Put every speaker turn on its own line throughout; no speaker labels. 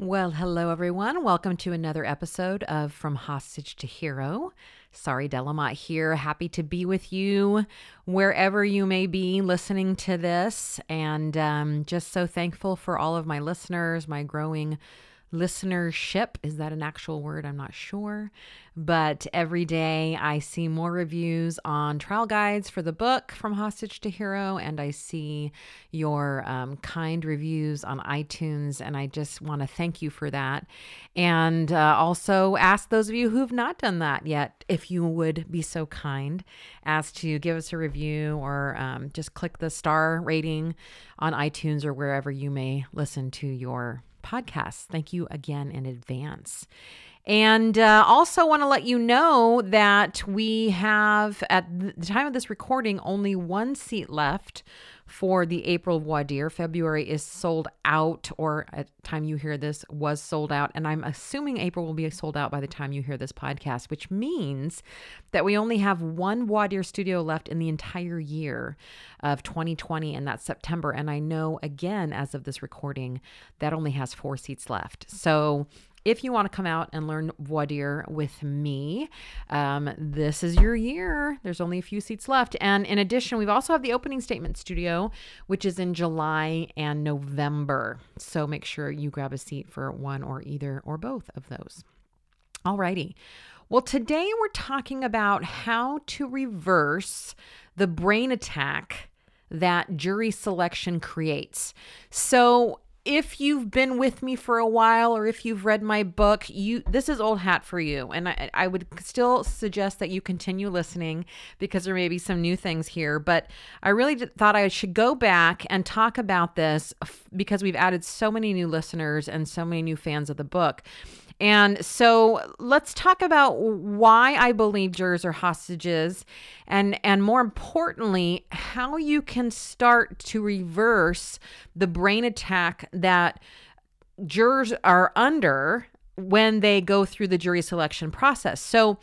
Well, hello everyone. Welcome to another episode of From Hostage to Hero. Sari, Delamotte here. Happy to be with you wherever you may be listening to this. And um, just so thankful for all of my listeners, my growing listenership. Is that an actual word? I'm not sure. But every day I see more reviews on trial guides for the book From Hostage to Hero, and I see your um, kind reviews on iTunes. And I just want to thank you for that. And uh, also ask those of you who've not done that yet if you would be so kind as to give us a review or um, just click the star rating on iTunes or wherever you may listen to your podcasts. Thank you again in advance. And uh, also want to let you know that we have, at the time of this recording, only one seat left for the April dire. February is sold out, or at the time you hear this, was sold out. And I'm assuming April will be sold out by the time you hear this podcast, which means that we only have one dire studio left in the entire year of 2020, and that's September. And I know, again, as of this recording, that only has four seats left. So if you want to come out and learn dire with me, um, this is your year. There's only a few seats left. And in addition, we've also have the opening statement studio, which is in July and November. So make sure you grab a seat for one or either or both of those. Alrighty. Well, today we're talking about how to reverse the brain attack that jury selection creates. So, if you've been with me for a while or if you've read my book, you this is old hat for you. And I, I would still suggest that you continue listening because there may be some new things here. But I really thought I should go back and talk about this because we've added so many new listeners and so many new fans of the book. And so let's talk about why I believe jurors are hostages and and more importantly, how you can start to reverse the brain attack that jurors are under when they go through the jury selection process. So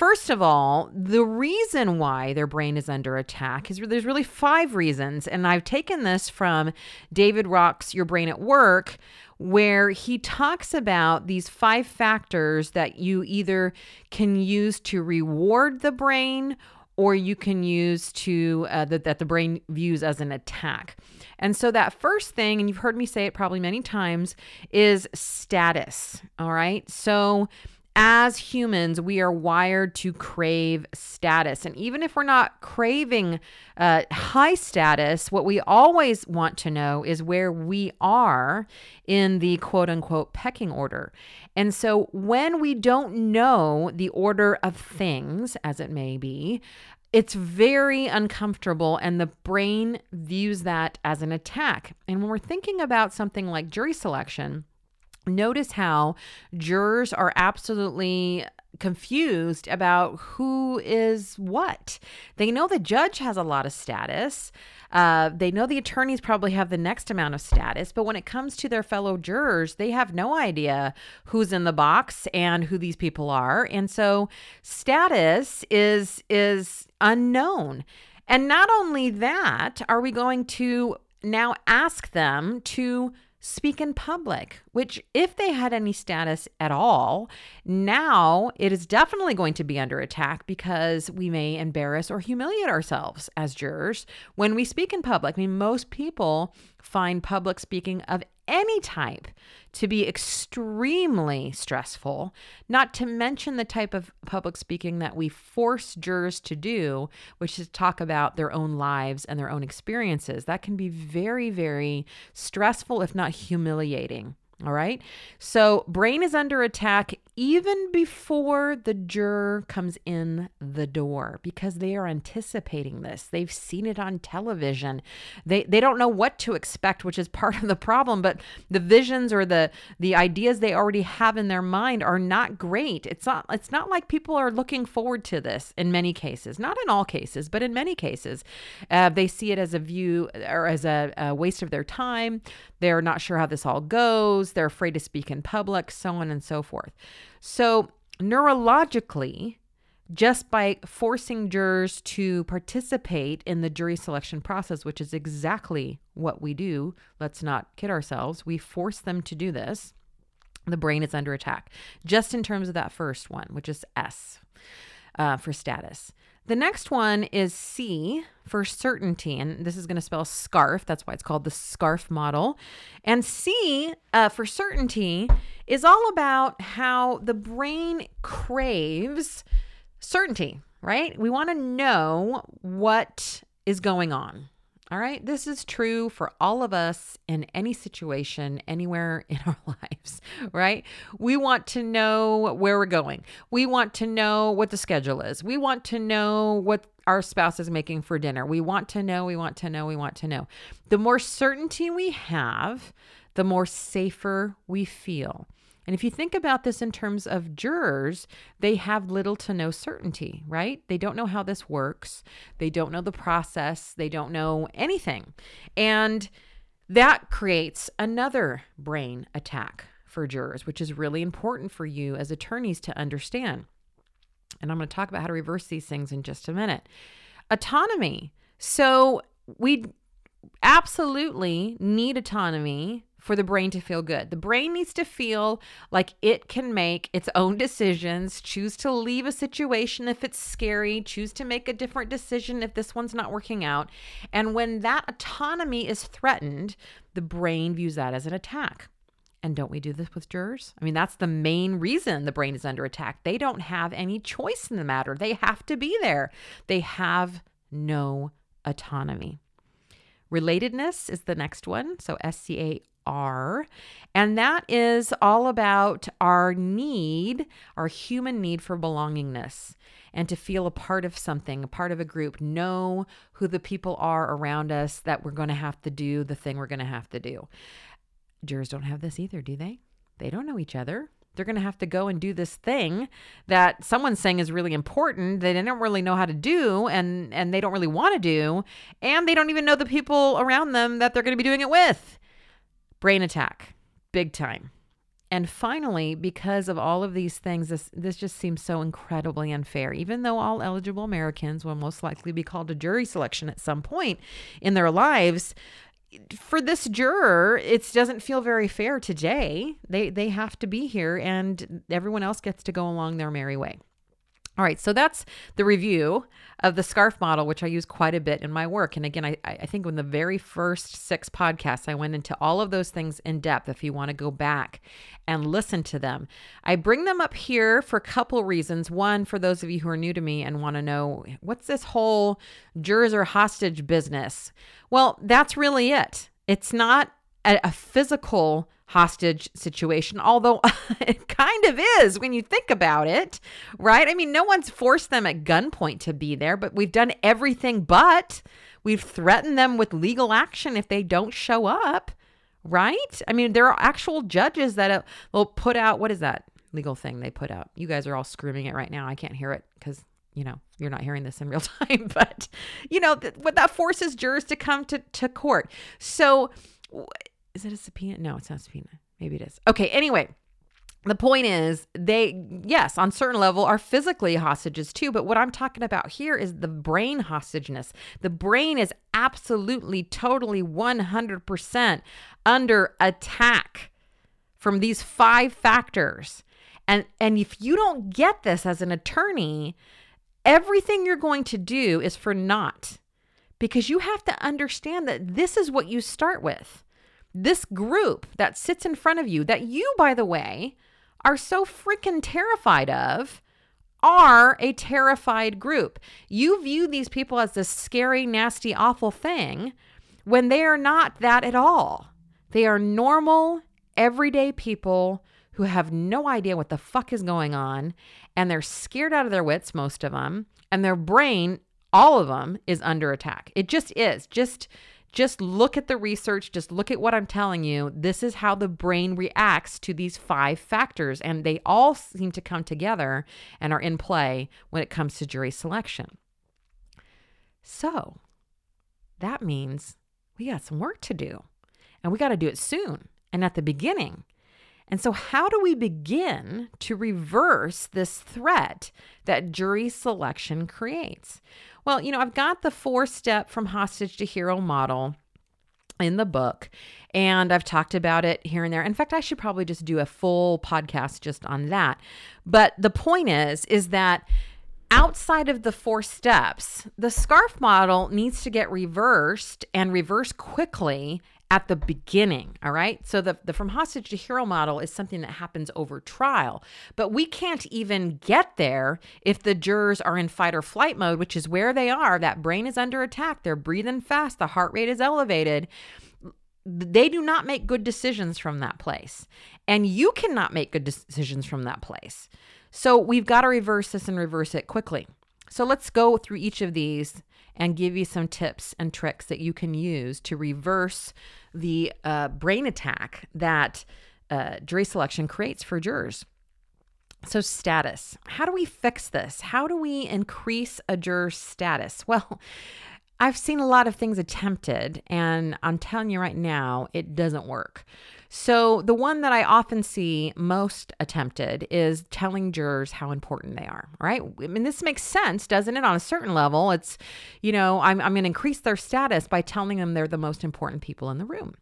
First of all, the reason why their brain is under attack is there's really five reasons. And I've taken this from David Rock's Your Brain at Work, where he talks about these five factors that you either can use to reward the brain or you can use to uh, that, that the brain views as an attack. And so that first thing, and you've heard me say it probably many times, is status. All right. So as humans, we are wired to crave status. And even if we're not craving uh, high status, what we always want to know is where we are in the quote unquote pecking order. And so when we don't know the order of things, as it may be, it's very uncomfortable, and the brain views that as an attack. And when we're thinking about something like jury selection, Notice how jurors are absolutely confused about who is what. They know the judge has a lot of status. Uh, they know the attorneys probably have the next amount of status, but when it comes to their fellow jurors, they have no idea who's in the box and who these people are. And so status is is unknown. And not only that, are we going to now ask them to speak in public, which, if they had any status at all, now it is definitely going to be under attack because we may embarrass or humiliate ourselves as jurors when we speak in public. I mean, most people find public speaking of any type to be extremely stressful, not to mention the type of public speaking that we force jurors to do, which is talk about their own lives and their own experiences. That can be very, very stressful, if not humiliating. All right. So, brain is under attack even before the juror comes in the door because they are anticipating this. They've seen it on television. They they don't know what to expect, which is part of the problem, but the visions or the the ideas they already have in their mind are not great. It's not it's not like people are looking forward to this in many cases. Not in all cases, but in many cases. Uh, they see it as a view or as a, a waste of their time. They're not sure how this all goes. They're afraid to speak in public, so on and so forth. So, neurologically, just by forcing jurors to participate in the jury selection process, which is exactly what we do, let's not kid ourselves, we force them to do this. The brain is under attack, just in terms of that first one, which is S uh, for status. The next one is C for certainty, and this is going to spell scarf. That's why it's called the scarf model. And C uh, for certainty is all about how the brain craves certainty, right? We want to know what is going on. All right. This is true for all of us in any situation, anywhere in our lives, right? We want to know where we're going. We want to know what the schedule is. We want to know what our spouse is making for dinner. We want to know, we want to know, we want to know. The more certainty we have, the more safer we feel. And if you think about this in terms of jurors, they have little to no certainty, right? They don't know how this works. They don't know the process. They don't know anything. And that creates another brain attack for jurors, which is really important for you as attorneys to understand. And I'm going to talk about how to reverse these things in just a minute. Autonomy. So we absolutely need autonomy for the brain to feel good. The brain needs to feel like it can make its own decisions, choose to leave a situation if it's scary, choose to make a different decision if this one's not working out. And when that autonomy is threatened, the brain views that as an attack. And don't we do this with jurors? I mean, that's the main reason the brain is under attack. They don't have any choice in the matter, they have to be there. They have no autonomy. Relatedness is the next one. So S C A R. And that is all about our need, our human need for belongingness and to feel a part of something, a part of a group, know who the people are around us that we're going to have to do the thing we're going to have to do. Jurors don't have this either, do they? They don't know each other. They're going to have to go and do this thing that someone's saying is really important. They don't really know how to do and and they don't really want to do, and they don't even know the people around them that they're going to be doing it with. Brain attack, big time. And finally, because of all of these things, this, this just seems so incredibly unfair. Even though all eligible Americans will most likely be called to jury selection at some point in their lives, for this juror, it doesn't feel very fair today. They they have to be here, and everyone else gets to go along their merry way. All right, so that's the review of the SCARF model, which I use quite a bit in my work. And again, I, I think in the very first six podcasts, I went into all of those things in depth if you want to go back and listen to them. I bring them up here for a couple reasons. One, for those of you who are new to me and want to know what's this whole jurors or hostage business? Well, that's really it. It's not a, a physical hostage situation, although it kind of is when you think about it, right? I mean, no one's forced them at gunpoint to be there, but we've done everything but we've threatened them with legal action if they don't show up, right? I mean, there are actual judges that uh, will put out what is that legal thing they put out? You guys are all screaming it right now. I can't hear it because you know you're not hearing this in real time but you know th- what that forces jurors to come to, to court so is it a subpoena? No, it's not a subpoena. Maybe it is. Okay, anyway. The point is, they, yes, on certain level are physically hostages too, but what I'm talking about here is the brain hostageness. The brain is absolutely, totally, 100% under attack from these five factors. And, and if you don't get this as an attorney, everything you're going to do is for naught because you have to understand that this is what you start with this group that sits in front of you, that you, by the way, are so freaking terrified of, are a terrified group. You view these people as this scary, nasty, awful thing when they are not that at all. They are normal, everyday people who have no idea what the fuck is going on and they're scared out of their wits, most of them, and their brain, all of them, is under attack. It just is. Just just look at the research, just look at what I'm telling you. This is how the brain reacts to these five factors, and they all seem to come together and are in play when it comes to jury selection. So that means we got some work to do, and we got to do it soon and at the beginning. And so, how do we begin to reverse this threat that jury selection creates? Well, you know, I've got the four step from hostage to hero model in the book and I've talked about it here and there. In fact, I should probably just do a full podcast just on that. But the point is is that outside of the four steps, the SCARF model needs to get reversed and reversed quickly at the beginning. All right. So the, the from hostage to hero model is something that happens over trial, but we can't even get there if the jurors are in fight or flight mode, which is where they are. That brain is under attack. They're breathing fast. The heart rate is elevated. They do not make good decisions from that place. And you cannot make good decisions from that place. So we've got to reverse this and reverse it quickly. So let's go through each of these and give you some tips and tricks that you can use to reverse the uh, brain attack that uh, jury selection creates for jurors. So, status. How do we fix this? How do we increase a juror's status? Well, I've seen a lot of things attempted, and I'm telling you right now, it doesn't work. So, the one that I often see most attempted is telling jurors how important they are, right? I mean, this makes sense, doesn't it? On a certain level, it's, you know, I'm, I'm going to increase their status by telling them they're the most important people in the room.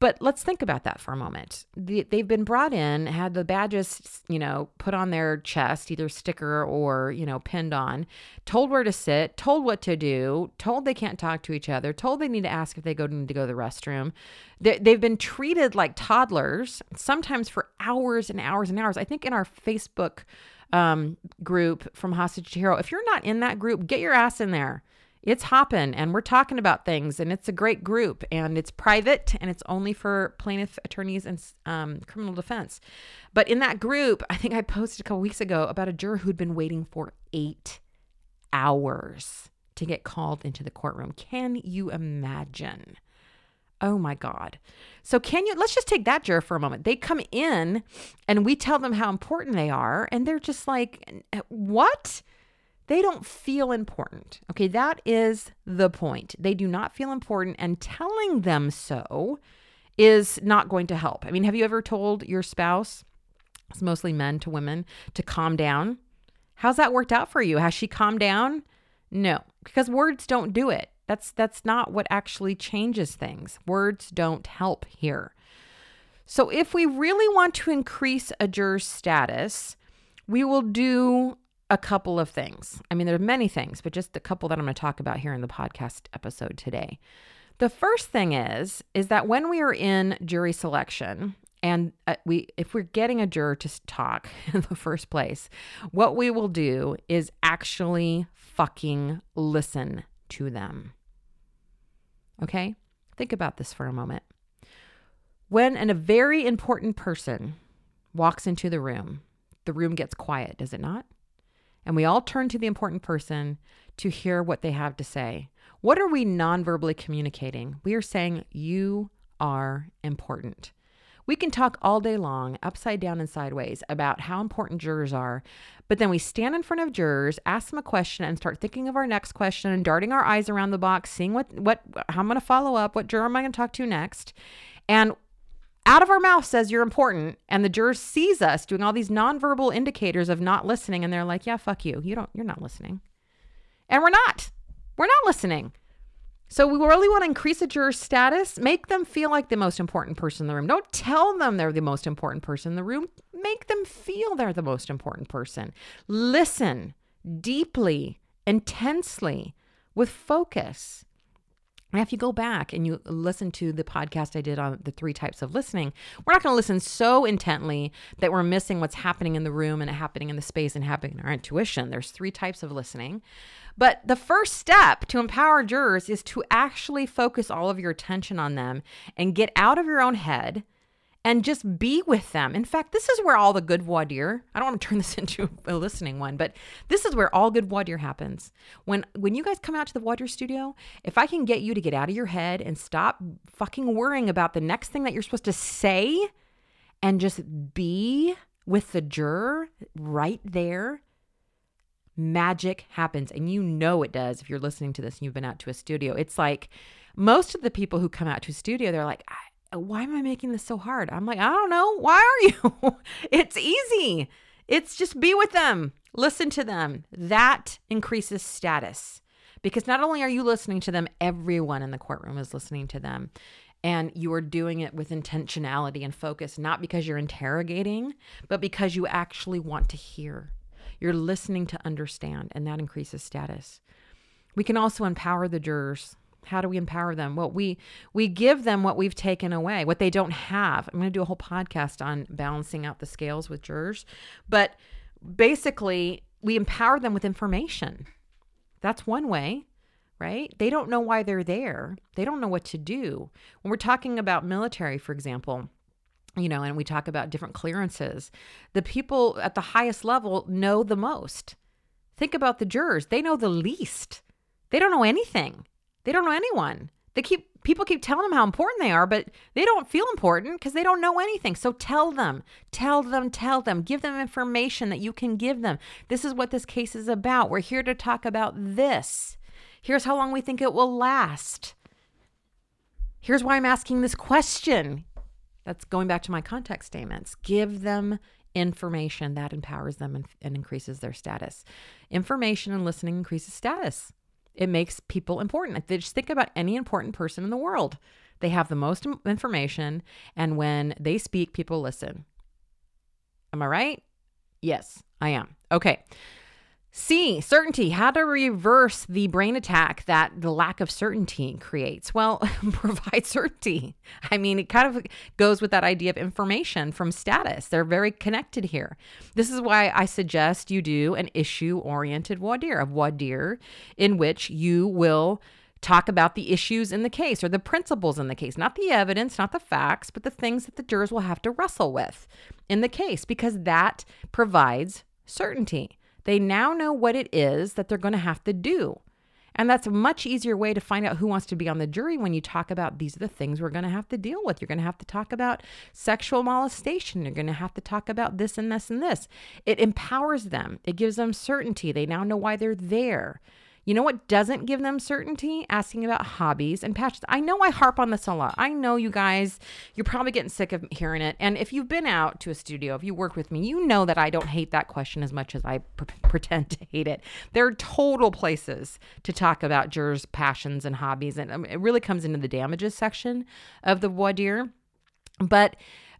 But let's think about that for a moment. They've been brought in, had the badges, you know, put on their chest, either sticker or, you know, pinned on, told where to sit, told what to do, told they can't talk to each other, told they need to ask if they go need to go to the restroom. They've been treated like toddlers, sometimes for hours and hours and hours. I think in our Facebook um, group from Hostage to Hero, if you're not in that group, get your ass in there it's hopping and we're talking about things and it's a great group and it's private and it's only for plaintiff attorneys and um, criminal defense but in that group i think i posted a couple weeks ago about a juror who'd been waiting for eight hours to get called into the courtroom can you imagine Oh my God. So, can you, let's just take that juror for a moment. They come in and we tell them how important they are, and they're just like, what? They don't feel important. Okay, that is the point. They do not feel important, and telling them so is not going to help. I mean, have you ever told your spouse, it's mostly men to women, to calm down? How's that worked out for you? Has she calmed down? No, because words don't do it. That's that's not what actually changes things. Words don't help here. So if we really want to increase a juror's status, we will do a couple of things. I mean, there are many things, but just a couple that I'm going to talk about here in the podcast episode today. The first thing is is that when we are in jury selection and uh, we if we're getting a juror to talk in the first place, what we will do is actually fucking listen to them. Okay? Think about this for a moment. When an, a very important person walks into the room, the room gets quiet, does it not? And we all turn to the important person to hear what they have to say. What are we non-verbally communicating? We are saying, You are important. We can talk all day long, upside down and sideways, about how important jurors are, but then we stand in front of jurors, ask them a question, and start thinking of our next question and darting our eyes around the box, seeing what, what, how I'm going to follow up, what juror am I going to talk to next. And out of our mouth says you're important and the juror sees us doing all these nonverbal indicators of not listening and they're like yeah fuck you. You don't you're not listening. And we're not. We're not listening. So we really want to increase a juror's status make them feel like the most important person in the room. Don't tell them they're the most important person in the room. Make them feel they're the most important person. Listen deeply intensely with focus now, if you go back and you listen to the podcast I did on the three types of listening, we're not going to listen so intently that we're missing what's happening in the room and happening in the space and happening in our intuition. There's three types of listening. But the first step to empower jurors is to actually focus all of your attention on them and get out of your own head and just be with them. In fact, this is where all the good dire, I don't want to turn this into a listening one, but this is where all good dire happens. When when you guys come out to the dire studio, if I can get you to get out of your head and stop fucking worrying about the next thing that you're supposed to say and just be with the juror right there, magic happens. And you know it does if you're listening to this and you've been out to a studio. It's like most of the people who come out to a studio, they're like, why am I making this so hard? I'm like, I don't know. Why are you? it's easy. It's just be with them, listen to them. That increases status because not only are you listening to them, everyone in the courtroom is listening to them. And you are doing it with intentionality and focus, not because you're interrogating, but because you actually want to hear. You're listening to understand, and that increases status. We can also empower the jurors how do we empower them? Well, we we give them what we've taken away, what they don't have. I'm going to do a whole podcast on balancing out the scales with jurors, but basically, we empower them with information. That's one way, right? They don't know why they're there. They don't know what to do. When we're talking about military, for example, you know, and we talk about different clearances, the people at the highest level know the most. Think about the jurors. They know the least. They don't know anything. They don't know anyone. They keep people keep telling them how important they are, but they don't feel important because they don't know anything. So tell them, tell them, tell them, give them information that you can give them. This is what this case is about. We're here to talk about this. Here's how long we think it will last. Here's why I'm asking this question. That's going back to my context statements. Give them information that empowers them and, and increases their status. Information and listening increases status. It makes people important. They just think about any important person in the world. They have the most information, and when they speak, people listen. Am I right? Yes, I am. Okay. C, certainty. How to reverse the brain attack that the lack of certainty creates? Well, provide certainty. I mean, it kind of goes with that idea of information from status. They're very connected here. This is why I suggest you do an issue oriented voir dire, a dire in which you will talk about the issues in the case or the principles in the case, not the evidence, not the facts, but the things that the jurors will have to wrestle with in the case, because that provides certainty. They now know what it is that they're going to have to do. And that's a much easier way to find out who wants to be on the jury when you talk about these are the things we're going to have to deal with. You're going to have to talk about sexual molestation. You're going to have to talk about this and this and this. It empowers them, it gives them certainty. They now know why they're there. You know what doesn't give them certainty? Asking about hobbies and passions. I know I harp on this a lot. I know you guys, you're probably getting sick of hearing it. And if you've been out to a studio, if you work with me, you know that I don't hate that question as much as I pretend to hate it. There are total places to talk about jurors' passions and hobbies. And um, it really comes into the damages section of the voir dire. But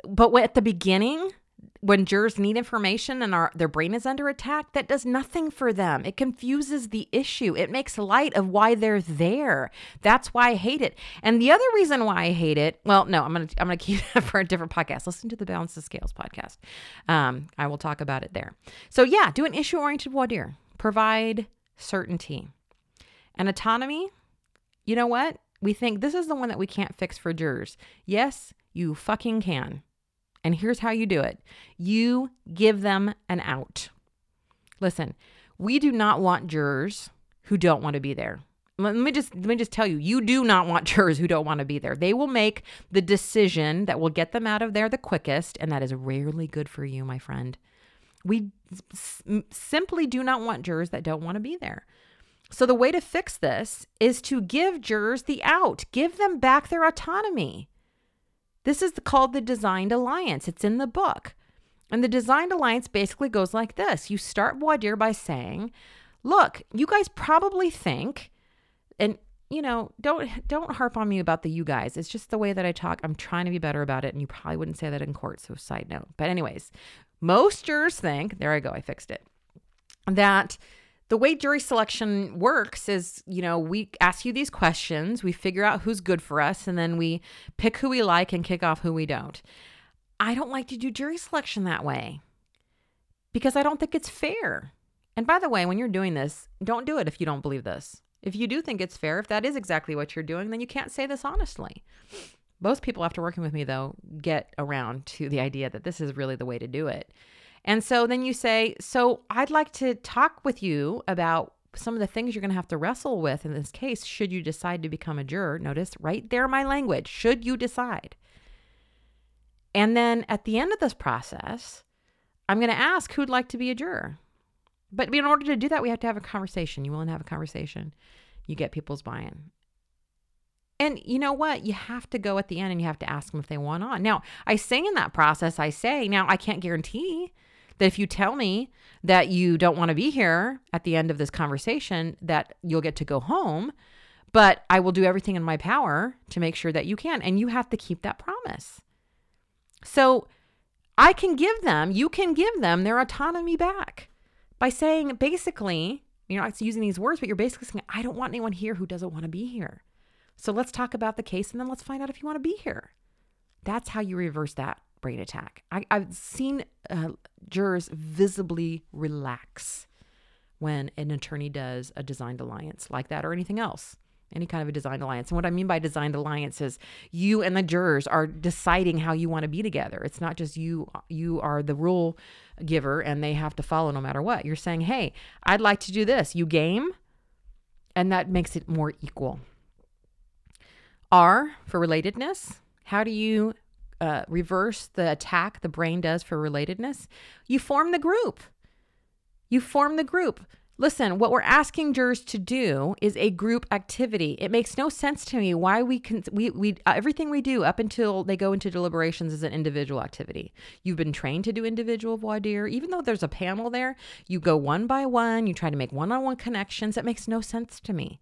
but at the beginning, when jurors need information and their brain is under attack, that does nothing for them. It confuses the issue. It makes light of why they're there. That's why I hate it. And the other reason why I hate it, well, no, I'm gonna I'm gonna keep that for a different podcast. Listen to the Balance of Scales podcast. Um, I will talk about it there. So yeah, do an issue oriented voir dire. Provide certainty and autonomy. You know what? We think this is the one that we can't fix for jurors. Yes, you fucking can. And here's how you do it you give them an out. Listen, we do not want jurors who don't want to be there. Let me just let me just tell you, you do not want jurors who don't want to be there. They will make the decision that will get them out of there the quickest, and that is rarely good for you, my friend. We s- simply do not want jurors that don't want to be there. So the way to fix this is to give jurors the out. Give them back their autonomy. This is called the Designed Alliance. It's in the book. And the Designed Alliance basically goes like this You start dire by saying, Look, you guys probably think, and you know, don't don't harp on me about the you guys. It's just the way that I talk. I'm trying to be better about it, and you probably wouldn't say that in court. So side note. But anyways, most jurors think, there I go, I fixed it, that the way jury selection works is, you know, we ask you these questions, we figure out who's good for us, and then we pick who we like and kick off who we don't. I don't like to do jury selection that way because I don't think it's fair. And by the way, when you're doing this, don't do it if you don't believe this. If you do think it's fair, if that is exactly what you're doing, then you can't say this honestly. Most people, after working with me, though, get around to the idea that this is really the way to do it. And so then you say, So I'd like to talk with you about some of the things you're going to have to wrestle with in this case, should you decide to become a juror. Notice right there, my language, should you decide. And then at the end of this process, I'm going to ask who'd like to be a juror. But in order to do that, we have to have a conversation. You willing to have a conversation? You get people's buy in. And you know what? You have to go at the end and you have to ask them if they want on. Now, I say in that process, I say, now I can't guarantee that if you tell me that you don't want to be here at the end of this conversation, that you'll get to go home. But I will do everything in my power to make sure that you can. And you have to keep that promise. So I can give them, you can give them their autonomy back by saying basically, you're not using these words, but you're basically saying, I don't want anyone here who doesn't want to be here. So let's talk about the case and then let's find out if you want to be here. That's how you reverse that brain attack. I, have seen uh, jurors visibly relax when an attorney does a designed alliance like that or anything else any kind of a designed alliance. And what I mean by designed alliance is you and the jurors are deciding how you want to be together. It's not just you you are the rule giver and they have to follow no matter what. You're saying, "Hey, I'd like to do this. You game?" And that makes it more equal. R for relatedness. How do you uh, reverse the attack the brain does for relatedness? You form the group. You form the group. Listen, what we're asking jurors to do is a group activity. It makes no sense to me why we can we we uh, everything we do up until they go into deliberations is an individual activity. You've been trained to do individual voir dire, even though there's a panel there. You go one by one. You try to make one-on-one connections. That makes no sense to me.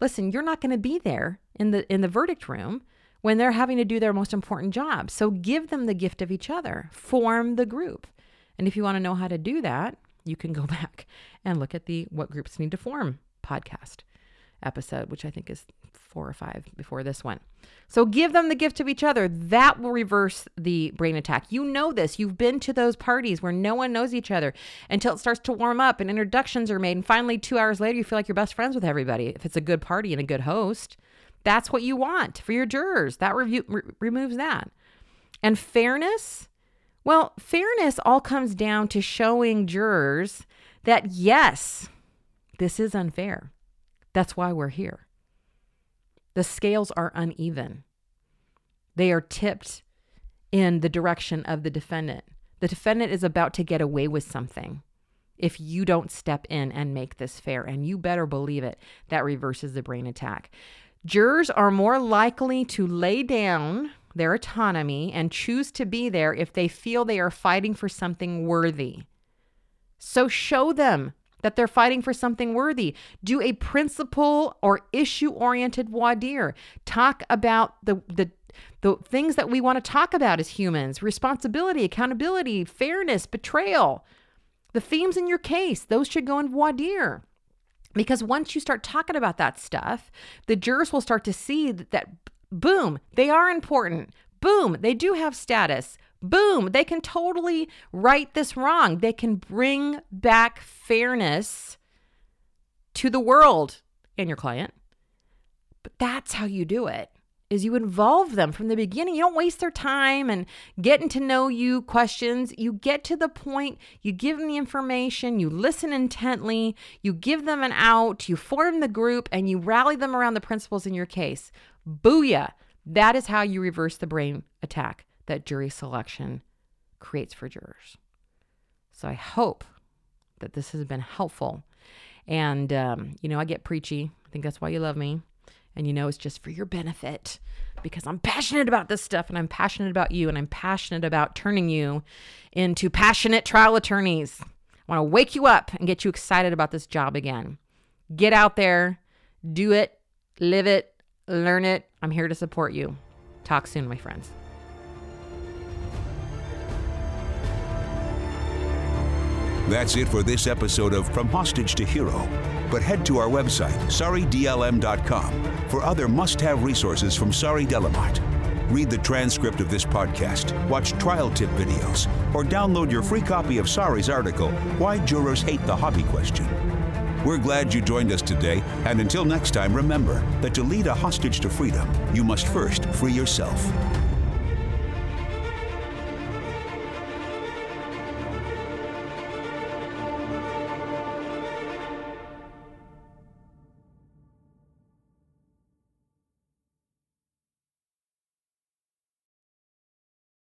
Listen, you're not going to be there in the in the verdict room when they're having to do their most important job. So give them the gift of each other. Form the group. And if you want to know how to do that, you can go back and look at the What Groups Need to Form podcast episode, which I think is four or five before this one. So give them the gift of each other. That will reverse the brain attack. You know this. You've been to those parties where no one knows each other until it starts to warm up and introductions are made. And finally, two hours later, you feel like you're best friends with everybody. If it's a good party and a good host, that's what you want for your jurors. That review re- removes that. And fairness, well, fairness all comes down to showing jurors that yes, this is unfair. That's why we're here. The scales are uneven, they are tipped in the direction of the defendant. The defendant is about to get away with something if you don't step in and make this fair. And you better believe it, that reverses the brain attack. Jurors are more likely to lay down their autonomy and choose to be there if they feel they are fighting for something worthy. So show them that they're fighting for something worthy. Do a principle or issue oriented voir dire. Talk about the, the, the things that we want to talk about as humans responsibility, accountability, fairness, betrayal. The themes in your case, those should go in voir dire. Because once you start talking about that stuff, the jurors will start to see that, that boom, they are important. Boom, they do have status. Boom, they can totally right this wrong. They can bring back fairness to the world and your client. But that's how you do it. Is you involve them from the beginning. You don't waste their time and getting to know you questions. You get to the point, you give them the information, you listen intently, you give them an out, you form the group, and you rally them around the principles in your case. Booyah. That is how you reverse the brain attack that jury selection creates for jurors. So I hope that this has been helpful. And, um, you know, I get preachy. I think that's why you love me. And you know, it's just for your benefit because I'm passionate about this stuff and I'm passionate about you and I'm passionate about turning you into passionate trial attorneys. I want to wake you up and get you excited about this job again. Get out there, do it, live it, learn it. I'm here to support you. Talk soon, my friends.
That's it for this episode of From Hostage to Hero. But head to our website, saridlm.com, for other must have resources from Sari Delamotte. Read the transcript of this podcast, watch trial tip videos, or download your free copy of Sari's article, Why Jurors Hate the Hobby Question. We're glad you joined us today, and until next time, remember that to lead a hostage to freedom, you must first free yourself.